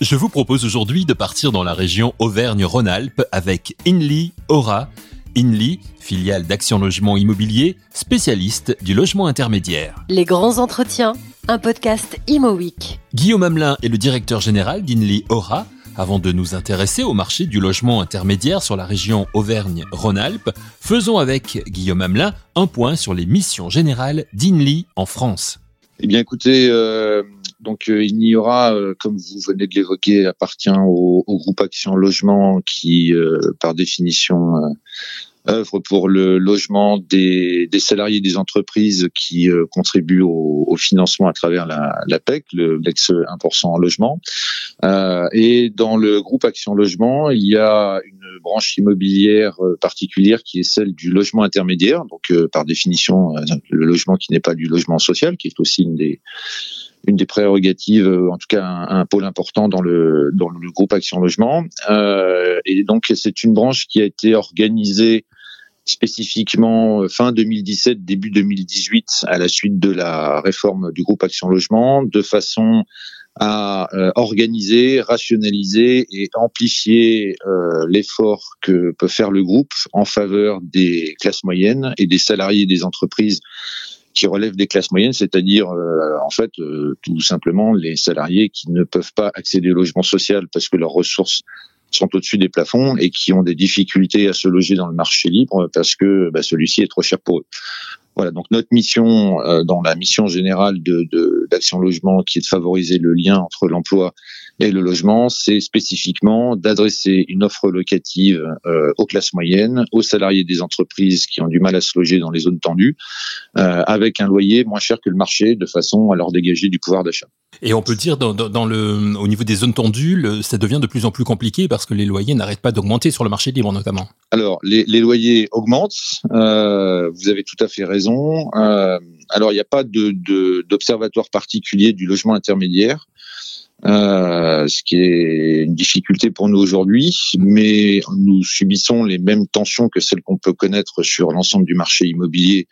Je vous propose aujourd'hui de partir dans la région Auvergne-Rhône-Alpes avec Inly Aura. Inly, filiale d'Action Logement Immobilier, spécialiste du logement intermédiaire. Les grands entretiens, un podcast Imo Week. Guillaume Hamelin est le directeur général d'Inly Aura. Avant de nous intéresser au marché du logement intermédiaire sur la région Auvergne-Rhône-Alpes, faisons avec Guillaume Hamelin un point sur les missions générales d'Inly en France. Eh bien, écoutez, euh, donc euh, il n'y aura, euh, comme vous venez de l'évoquer, appartient au, groupe Action Logement qui, euh, par définition, œuvre pour le logement des, des, salariés des entreprises qui contribuent au, au, financement à travers la, la PEC, l'ex 1% en logement. et dans le groupe Action Logement, il y a une branche immobilière particulière qui est celle du logement intermédiaire, donc par définition le logement qui n'est pas du logement social, qui est aussi une des une des prérogatives, euh, en tout cas un, un, pôle important dans le dans le groupe Action Logement. Euh, et donc c'est une branche qui a été organisée spécifiquement euh, fin 2017, début 2018, à la suite de la réforme du groupe Action Logement, de façon à euh, organiser, rationaliser et amplifier euh, l'effort que peut faire le groupe en faveur des classes moyennes et des salariés des entreprises qui relèvent des classes moyennes, c'est-à-dire euh, en fait euh, tout simplement les salariés qui ne peuvent pas accéder au logement social parce que leurs ressources sont au-dessus des plafonds et qui ont des difficultés à se loger dans le marché libre parce que bah, celui-ci est trop cher pour eux. Voilà, donc notre mission, euh, dans la mission générale de d'Action Logement, qui est de favoriser le lien entre l'emploi et le logement, c'est spécifiquement d'adresser une offre locative euh, aux classes moyennes, aux salariés des entreprises qui ont du mal à se loger dans les zones tendues, euh, avec un loyer moins cher que le marché, de façon à leur dégager du pouvoir d'achat. Et on peut dire, dans, le, au niveau des zones tendues, ça devient de plus en plus compliqué parce que les loyers n'arrêtent pas d'augmenter sur le marché libre notamment. Alors, les, les loyers augmentent, euh, vous avez tout à fait raison. Euh, alors, il n'y a pas d'observatoire de, particulier du logement intermédiaire. Euh, ce qui est une difficulté pour nous aujourd'hui, mais nous subissons les mêmes tensions que celles qu'on peut connaître sur l'ensemble du marché immobilier.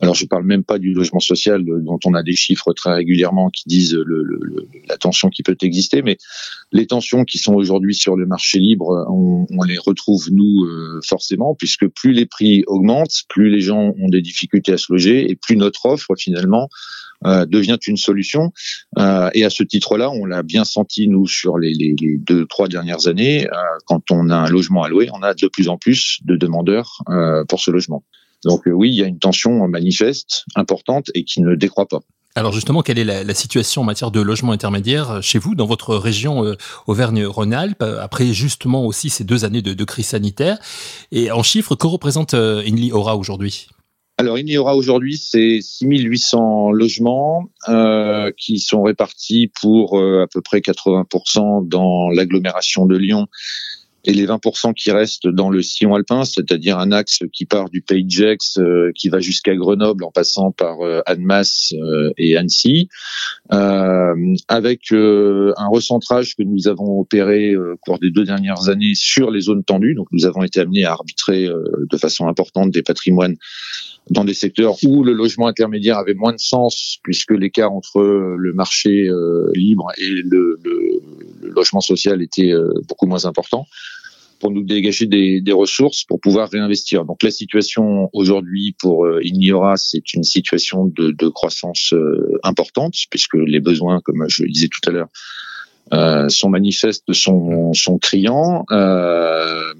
Alors je parle même pas du logement social dont on a des chiffres très régulièrement qui disent le, le, la tension qui peut exister, mais les tensions qui sont aujourd'hui sur le marché libre, on, on les retrouve nous euh, forcément, puisque plus les prix augmentent, plus les gens ont des difficultés à se loger et plus notre offre finalement euh, devient une solution. Euh, et à ce titre-là, on l'a bien senti nous sur les, deux trois dernières années. Euh, quand on a un logement à louer, on a de plus en plus de demandeurs pour ce logement. Donc oui, il y a une tension manifeste, importante et qui ne décroît pas. Alors justement, quelle est la, situation en matière de logement intermédiaire chez vous, dans votre région Auvergne-Rhône-Alpes, après justement aussi ces deux années de, de, crise sanitaire? Et en chiffres, que représente euh, Inly Aura aujourd'hui? Alors, il y aura aujourd'hui ces 6800 logements euh, qui sont répartis pour euh, à peu près 80% dans l'agglomération de Lyon et les 20% qui restent dans le sillon alpin, c'est-à-dire un axe qui part du Pays de Gex, euh, qui va jusqu'à Grenoble en passant par euh, Annemasse euh, et Annecy, avec un recentrage que nous avons opéré au cours des deux dernières années sur les zones tendues. Donc nous avons été amenés à arbitrer de façon importante des patrimoines dans des secteurs où le logement intermédiaire avait moins de sens, puisque l'écart entre le marché euh, libre et le, le, le, logement social était euh, beaucoup moins important, pour nous dégager des, ressources pour pouvoir réinvestir. Donc la situation aujourd'hui pour euh, Ignora, c'est une situation de, croissance euh, importante, puisque les besoins, comme je le disais tout à l'heure, euh, sont manifestes, sont, criants,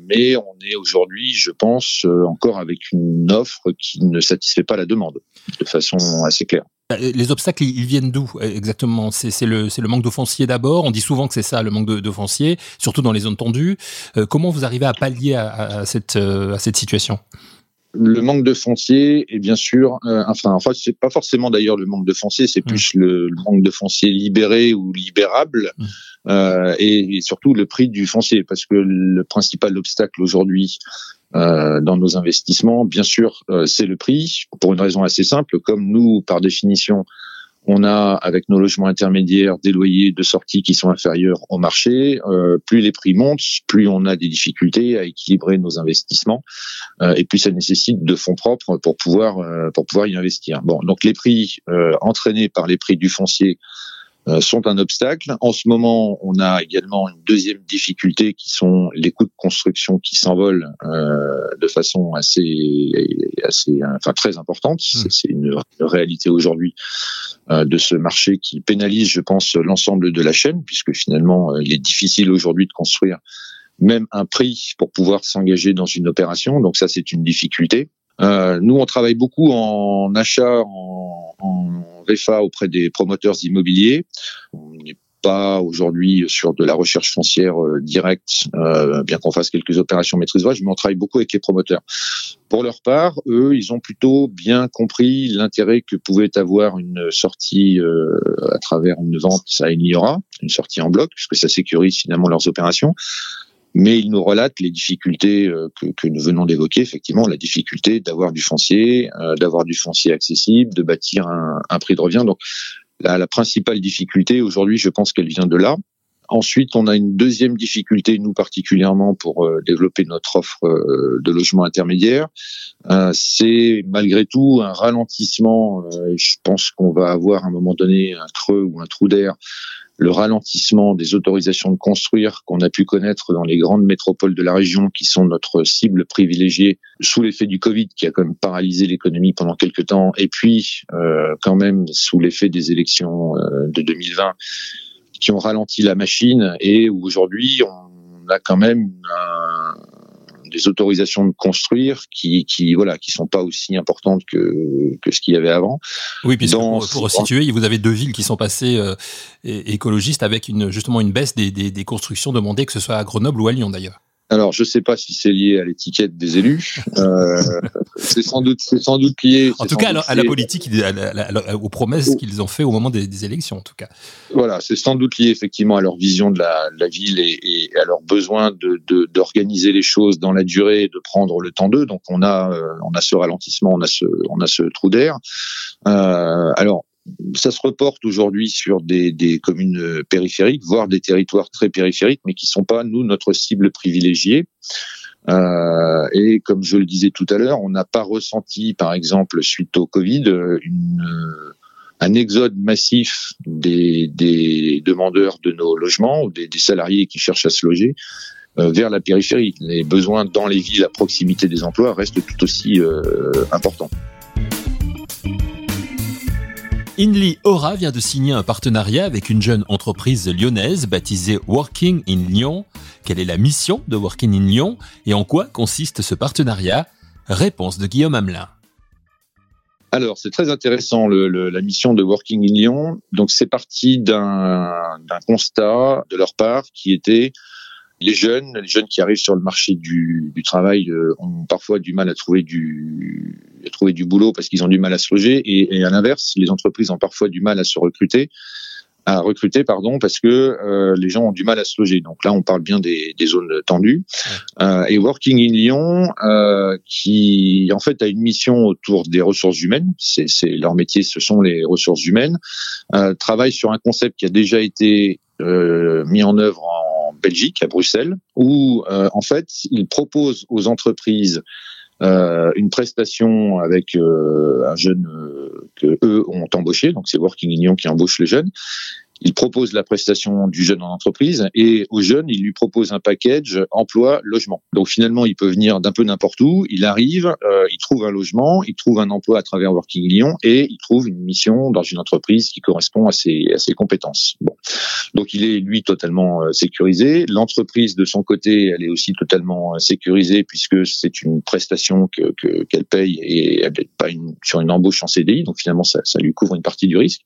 mais on est aujourd'hui, je pense, encore avec une offre qui ne satisfait pas la demande de façon assez claire. Bah, les obstacles, ils viennent d'où exactement? C'est le, le manque de foncier d'abord. On dit souvent que c'est ça, le manque foncier, surtout dans les zones tendues. Euh, comment vous arrivez à pallier à, à, cette, à cette situation? Le manque de foncier et bien sûr, euh, enfin, en fait, c'est pas forcément d'ailleurs le manque de foncier, c'est plus mmh. le, le, manque de foncier libéré ou libérable, mmh. euh, et, et, surtout le prix du foncier, parce que le principal obstacle aujourd'hui euh, dans nos investissements, bien sûr, euh, c'est le prix, pour une raison assez simple, comme nous, par définition, on a avec nos logements intermédiaires des loyers de sortie qui sont inférieurs au marché. Euh, plus les prix montent, plus on a des difficultés à équilibrer nos investissements euh, et plus ça nécessite de fonds propres pour pouvoir euh, pour pouvoir y investir. Bon, donc les prix entraînés par les prix du foncier euh, sont un obstacle. En ce moment, on a également une deuxième difficulté qui sont les coûts de construction qui s'envolent euh, de façon assez, assez, enfin très importante. Hmm. C'est une, réalité aujourd'hui euh, de ce marché qui pénalise, je pense, l'ensemble de la chaîne, puisque finalement, il est difficile aujourd'hui de construire même un prix pour pouvoir s'engager dans une opération. Donc ça, c'est une difficulté. Euh, nous, on travaille beaucoup en achat, en, en VFA auprès des promoteurs immobiliers. On n'est pas aujourd'hui sur de la recherche foncière euh, directe, euh, bien qu'on fasse quelques opérations maîtrise mais on travaille beaucoup avec les promoteurs. Pour leur part, eux, ils ont plutôt bien compris l'intérêt que pouvait avoir une sortie euh, à travers une vente à INIORA, une sortie en bloc, puisque ça sécurise finalement leurs opérations mais il nous relate les difficultés euh, que, que nous venons d'évoquer, effectivement, la difficulté d'avoir du foncier, euh, d'avoir du foncier accessible, de bâtir un, un prix de revient. Donc, la, la principale difficulté aujourd'hui, je pense qu'elle vient de là. Ensuite, on a une deuxième difficulté, nous particulièrement, pour euh, développer notre offre de logement intermédiaire. c'est malgré tout un ralentissement. je pense qu'on va avoir à un moment donné un creux ou un trou d'air le ralentissement des autorisations de construire qu'on a pu connaître dans les grandes métropoles de la région qui sont notre cible privilégiée sous l'effet du Covid qui a quand même paralysé l'économie pendant quelques temps et puis euh, quand même sous l'effet des élections euh, de 2020 qui ont ralenti la machine et aujourd'hui on a quand même un, des autorisations de construire qui, qui voilà, qui sont pas aussi importantes que, que ce qu'il y avait avant. Oui, puis pour, pour situer, vous avez deux villes qui sont passées euh, écologistes avec une, justement une baisse des, des, des constructions demandées, que ce soit à Grenoble ou à Lyon d'ailleurs. Alors, je ne sais pas si c'est lié à l'étiquette des élus. Euh, c'est sans doute, c'est sans doute lié. En tout cas, à la, politique, aux promesses qu'ils ont fait au moment des, élections, en tout cas. Voilà, c'est sans doute lié effectivement à leur vision de la, ville et, et, à leur besoin de, d'organiser les choses dans la durée, et de prendre le temps d'eux. Donc, on a, euh, on a ce ralentissement, on a ce, on a ce trou d'air. Euh, ça se reporte aujourd'hui sur des, communes euh, périphériques, voire des territoires très périphériques, mais qui sont pas nous notre cible privilégiée. Euh, et comme je le disais tout à l'heure, on n'a pas ressenti, par exemple, suite au Covid, euh, un exode massif des, demandeurs de nos logements ou des, salariés qui cherchent à se loger vers la périphérie. Les besoins dans les villes à proximité des emplois restent tout aussi euh, importants. Inly Aura vient de signer un partenariat avec une jeune entreprise lyonnaise baptisée Working in Lyon. Quelle est la mission de Working in Lyon et en quoi consiste ce partenariat? Réponse de Guillaume Hamelin. Alors, c'est très intéressant la mission de Working in Lyon. Donc, c'est parti d'un constat de leur part qui était les jeunes, les jeunes qui arrivent sur le marché du, du travail euh, ont parfois du mal à trouver du, à trouver du boulot parce qu'ils ont du mal à se loger. Et, et à l'inverse, les entreprises ont parfois du mal à se recruter à recruter pardon parce que euh, les gens ont du mal à se loger. Donc là on parle bien des, des zones tendues. Euh, et Working in Lyon qui en fait a une mission autour des ressources humaines. C'est leur métier ce sont les ressources humaines. Travaille sur un concept qui a déjà été mis en œuvre en Belgique, à Bruxelles, où euh, en fait, ils proposent aux entreprises euh, une prestation avec euh, un jeune que eux ont embauché, donc c'est Working Union qui embauche les jeunes, il propose la prestation du jeune en entreprise et au jeune, il lui propose un package emploi logement. Donc finalement, il peut venir d'un peu n'importe où, il arrive, il trouve un logement, il trouve un emploi à travers Working Lyon et il trouve une mission dans une entreprise qui correspond à ses, compétences. Donc il est lui totalement euh, sécurisé. L'entreprise de son côté, elle est aussi totalement euh, sécurisée puisque c'est une prestation que qu'elle paye et elle n'est pas une, sur une embauche en CDI. Donc finalement, ça, ça lui couvre une partie du risque.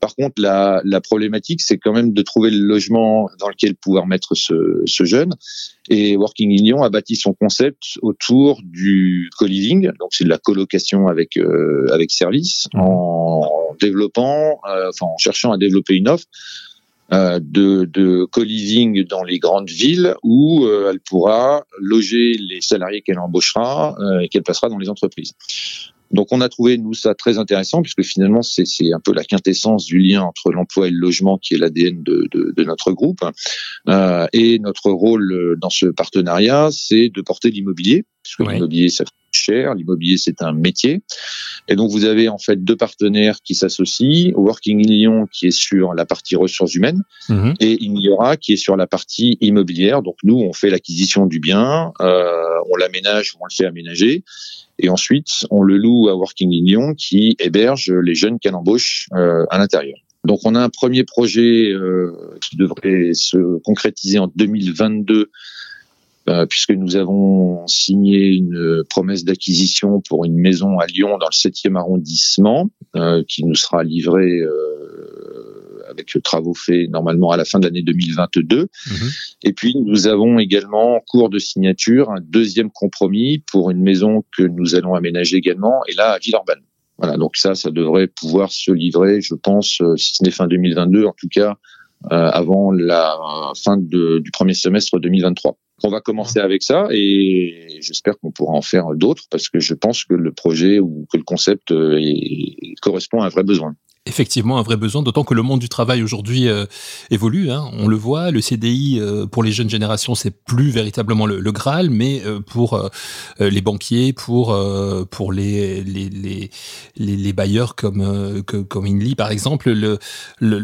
Par contre, la, la problématique, c'est quand même de trouver le logement dans lequel pouvoir mettre ce, ce jeune. Et Working in Lyon a bâti son concept autour du co-living, donc c'est de la colocation avec euh, avec service, en développant, euh, enfin en cherchant à développer une offre de, de co-living dans les grandes villes où euh, elle pourra loger les salariés qu'elle embauchera et qu'elle passera dans les entreprises. Donc on a trouvé nous ça très intéressant puisque finalement c'est un peu la quintessence du lien entre l'emploi et le logement qui est l'ADN de, de, de, notre groupe. Euh, et notre rôle dans ce partenariat, c'est de porter l'immobilier puisque l'immobilier ça cher. L'immobilier, c'est un métier. Et donc, vous avez en fait deux partenaires qui s'associent. Working Lyon, qui est sur la partie ressources humaines, mhm. et Ignora, qui est sur la partie immobilière. Donc, nous, on fait l'acquisition du bien, euh, on l'aménage, on le fait aménager. Et ensuite, on le loue à Working Lyon, qui héberge les jeunes qu'elle embauche euh, à l'intérieur. Donc, on a un premier projet euh, qui devrait se concrétiser en 2022 euh, puisque nous avons signé une promesse d'acquisition pour une maison à Lyon dans le 7e arrondissement, euh, qui nous sera livrée euh, avec travaux faits normalement à la fin de l'année 2022. Mhm. Et puis nous avons également en cours de signature un deuxième compromis pour une maison que nous allons aménager également, et là à Villeurbanne. Voilà, donc ça, ça devrait pouvoir se livrer, je pense, si ce n'est fin 2022, en tout cas avant la fin de, du premier semestre 2023. On va commencer avec ça et j'espère qu'on pourra en faire d'autres parce que je pense que le projet ou que le concept euh, correspond à un vrai besoin effectivement un vrai besoin, d'autant que le monde du travail aujourd'hui euh, évolue. Hein. On le voit, le CDI euh, pour les jeunes générations, c'est plus véritablement le, Graal, mais euh, pour les banquiers, pour pour les les, les les, bailleurs comme comme Inly par exemple, le,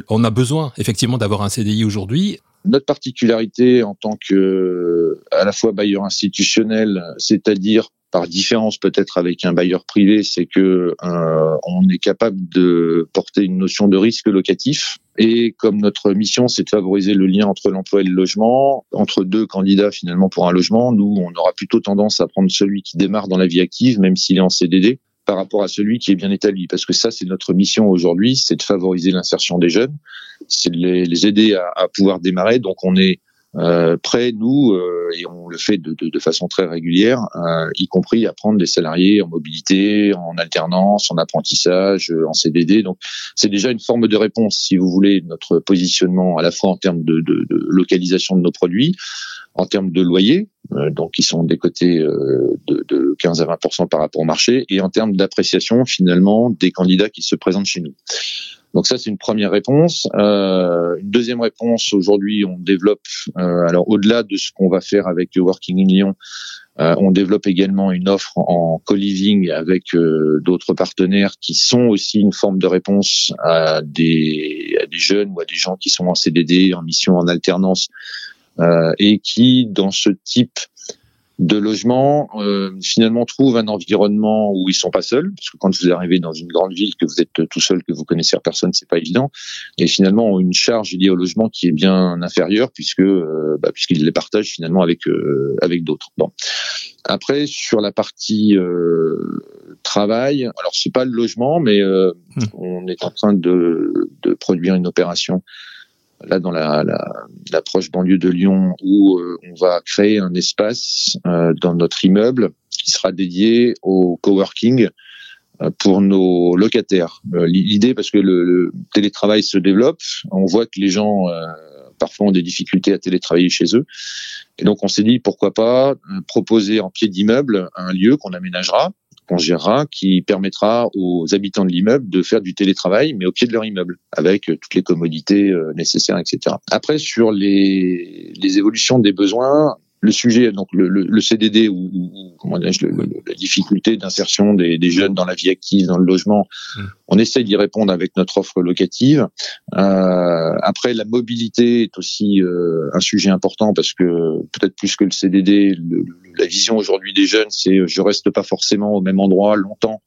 on a besoin effectivement d'avoir un CDI aujourd'hui. Notre particularité en tant que à la fois bailleur institutionnel, c'est-à-dire par différence peut-être avec un bailleur privé, c'est que euh, on est capable de porter une notion de risque locatif. Et comme notre mission, c'est de favoriser le lien entre l'emploi et le logement, entre deux candidats finalement pour un logement, nous, on aura plutôt tendance à prendre celui qui démarre dans la vie active, même s'il est en CDD, par rapport à celui qui est bien établi. Parce que ça, c'est notre mission aujourd'hui, c'est de favoriser l'insertion des jeunes, c'est de les, aider à, à pouvoir démarrer. Donc on est euh, prêts, nous, euh, et on le fait de, de, de façon très régulière, euh, y compris à prendre des salariés en mobilité, en alternance, en apprentissage, en CDD. Donc, c'est déjà une forme de réponse, si vous voulez, notre positionnement à la fois en termes de, de, localisation de nos produits, en termes de loyer, donc qui sont des côtés de, de 15 à 20% par rapport au marché, et en termes d'appréciation finalement des candidats qui se présentent chez nous. Donc ça, c'est une première réponse. Euh, une deuxième réponse, aujourd'hui, on développe, euh, alors au-delà de ce qu'on va faire avec Working in Lyon, euh, on développe également une offre en co-living avec d'autres partenaires qui sont aussi une forme de réponse à des, à des jeunes ou à des gens qui sont en CDD, en mission, en alternance, et qui, dans ce type de logement euh, finalement trouvent un environnement où ils sont pas seuls parce que quand vous arrivez dans une grande ville que vous êtes tout seul que vous connaissez personne c'est pas évident. Et finalement ont une charge liée au logement qui est bien inférieure puisque euh, bah, puisqu'ils les partagent finalement avec euh, avec d'autres. Bon. Après sur la partie travail alors c'est pas le logement mais hmm. on est en train de, de produire une opération là dans la, la, proche banlieue de Lyon où euh, on va créer un espace euh, dans notre immeuble qui sera dédié au coworking euh, pour nos locataires. L'idée, parce que le, le, télétravail se développe, on voit que les gens parfois ont des difficultés à télétravailler chez eux. Et donc on s'est dit pourquoi pas proposer en pied d'immeuble un lieu qu'on aménagera qu'on gérera, qui permettra aux habitants de l'immeuble de faire du télétravail, mais au pied de leur immeuble, avec euh, toutes les commodités euh, nécessaires, etc. Après, sur les, les évolutions des besoins, le sujet, donc le, le, CDD ou, ou comment dirais-je, la difficulté d'insertion des, des, jeunes dans la vie active, dans le logement, mmh. on essaie d'y répondre avec notre offre locative. Euh, après, la mobilité est aussi euh, un sujet important parce que peut-être plus que le CDD, la vision aujourd'hui des jeunes, c'est je reste pas forcément au même endroit longtemps.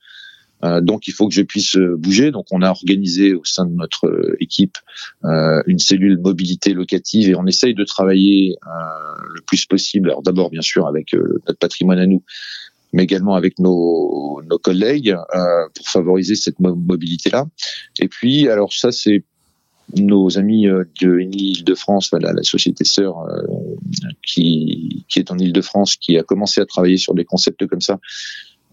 Euh, donc il faut que je puisse euh, bouger. Donc on a organisé au sein de notre euh, équipe une cellule mobilité locative et on essaye de travailler le plus possible. Alors d'abord bien sûr avec notre patrimoine à nous, mais également avec nos, nos collègues pour favoriser cette mobilité-là. Et puis alors ça c'est nos amis de l'Île-de-France, voilà, la société sœur qui, qui est en Île-de-France, qui a commencé à travailler sur des concepts comme ça,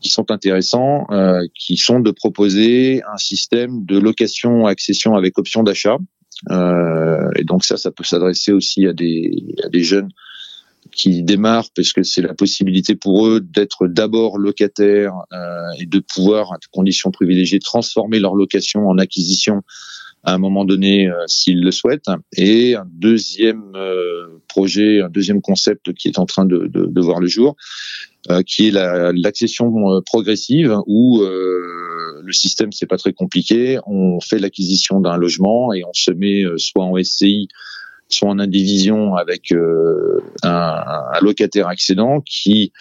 qui sont intéressants, euh, qui sont de proposer un système de location accession avec option d'achat. Euh, et donc ça, ça peut s'adresser aussi à des, à des jeunes qui démarre parce que c'est la possibilité pour eux d'être d'abord locataires euh, et de pouvoir, à conditions privilégiées, transformer leur location en acquisition à un moment donné euh, s'ils le souhaitent. Et un deuxième euh, projet, un deuxième concept qui est en train de, voir le jour, euh, qui est l'accession progressive où le système c'est pas très compliqué. On fait l'acquisition d'un logement et on se met soit en SCI soit en indivision avec un, un, locataire accédant qui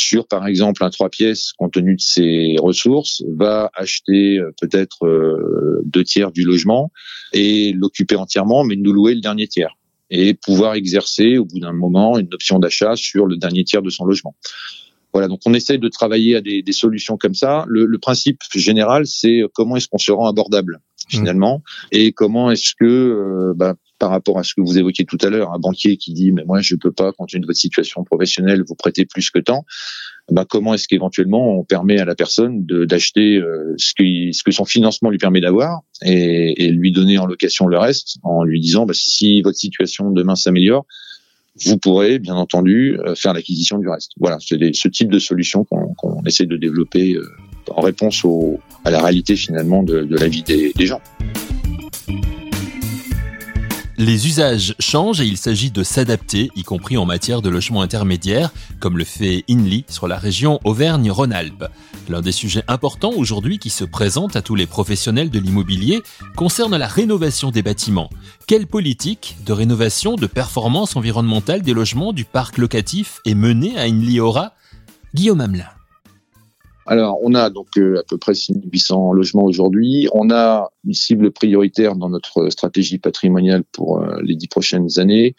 sur par exemple un trois pièces compte tenu de ses ressources va acheter euh, peut-être euh, deux tiers du logement et l'occuper entièrement mais nous louer le dernier tiers et pouvoir exercer au bout d'un moment une option d'achat sur le dernier tiers de son logement. Voilà, donc on essaye de travailler à des, des solutions comme ça. Le, le principe général, c'est comment est-ce qu'on se rend abordable mmh. finalement et comment est-ce que euh, bah, par rapport à ce que vous évoquiez tout à l'heure, un banquier qui dit mais moi je peux pas compte tenu de votre situation professionnelle vous prêter plus que tant, bah, comment est-ce qu'éventuellement on permet à la personne d'acheter euh, ce, qui, ce que son financement lui permet d'avoir et, et, lui donner en location le reste en lui disant bah, si votre situation demain s'améliore, vous pourrez bien entendu euh, faire l'acquisition du reste. Voilà, c'est ce type de solution qu'on essaie de développer euh, en réponse au, à la réalité finalement de, de la vie des, des gens. Les usages changent et il s'agit de s'adapter, y compris en matière de logement intermédiaire, comme le fait INLI sur la région Auvergne-Rhône-Alpes. L'un des sujets importants aujourd'hui qui se présente à tous les professionnels de l'immobilier concerne la rénovation des bâtiments. Quelle politique de rénovation de performance environnementale des logements du parc locatif est menée à INLI Aura? Guillaume Hamelin. Alors, on a donc euh, à peu près 6800 logements aujourd'hui. On a une cible prioritaire dans notre stratégie patrimoniale pour euh, les dix prochaines années,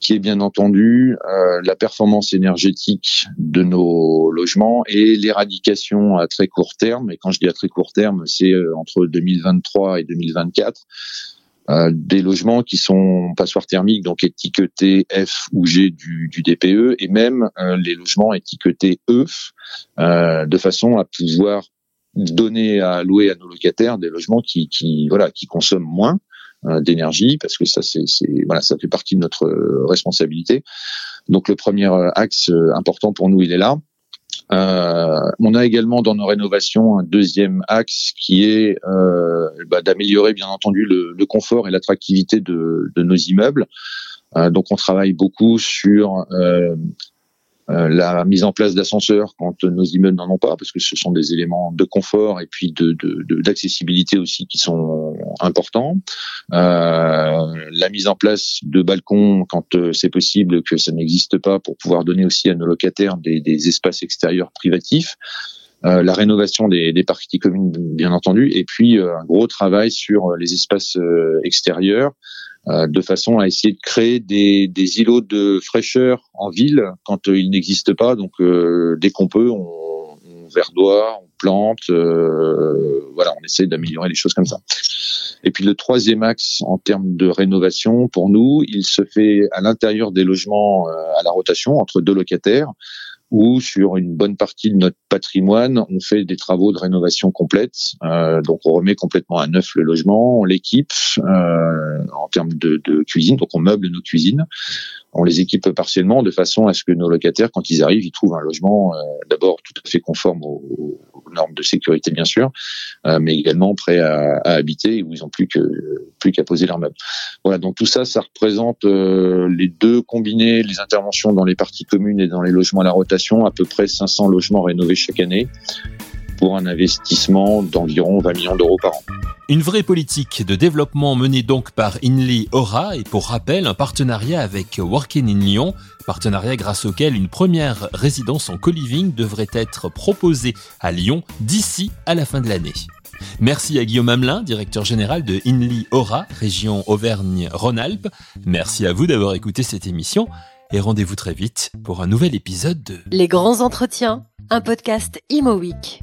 qui est bien entendu euh, la performance énergétique de nos logements et l'éradication à très court terme. Et quand je dis à très court terme, c'est entre 2023 et 2024 euh, des logements qui sont passoires thermiques, donc étiquetés F ou G du, du DPE, et même euh, les logements étiquetés E, euh, de façon à pouvoir donner à louer à nos locataires des logements qui, qui voilà qui consomment moins d'énergie parce que ça c'est voilà ça fait partie de notre responsabilité. Donc le premier axe important pour nous il est là. Euh, on a également dans nos rénovations un deuxième axe qui est euh, bah, d'améliorer bien entendu le, confort et l'attractivité de, nos immeubles. Euh, donc on travaille beaucoup sur la mise en place d'ascenseurs quand nos immeubles n'en ont pas, parce que ce sont des éléments de confort et puis d'accessibilité aussi qui sont importants. Euh, la mise en place de balcons quand euh, c'est possible que ça n'existe pas pour pouvoir donner aussi à nos locataires des, espaces extérieurs privatifs. Euh, la rénovation des, des parties communes, bien entendu, et puis un gros travail sur les espaces extérieurs, de façon à essayer de créer des, des îlots de fraîcheur en ville quand ils n'existent pas. Donc dès qu'on peut, on, on verdoie, on plante, voilà, on essaie d'améliorer les choses comme ça. Et puis le troisième axe en termes de rénovation, pour nous, il se fait à l'intérieur des logements à la rotation entre deux locataires où sur une bonne partie de notre patrimoine, on fait des travaux de rénovation complète. Euh, donc on remet complètement à neuf le logement, on l'équipe euh, en termes de, de, cuisine, donc on meuble nos cuisines, on les équipe partiellement de façon à ce que nos locataires, quand ils arrivent, ils trouvent un logement euh, d'abord tout à fait conforme aux, normes de sécurité bien sûr, euh, mais également prêt à, à, habiter où ils n'ont plus que plus qu'à poser leurs meubles. Voilà, donc tout ça, ça représente euh, les deux combinés, les interventions dans les parties communes et dans les logements à la rotation, à peu près 500 logements rénovés chaque année pour un investissement d'environ 20 millions d'euros par an. Une vraie politique de développement menée donc par Inly Aura et pour rappel un partenariat avec Working in Lyon, partenariat grâce auquel une première résidence en co-living devrait être proposée à Lyon d'ici à la fin de l'année. Merci à Guillaume Hamelin, directeur général de Inly Aura, région Auvergne-Rhône-Alpes. Merci à vous d'avoir écouté cette émission et rendez-vous très vite pour un nouvel épisode de Les grands entretiens, un podcast Imo Week.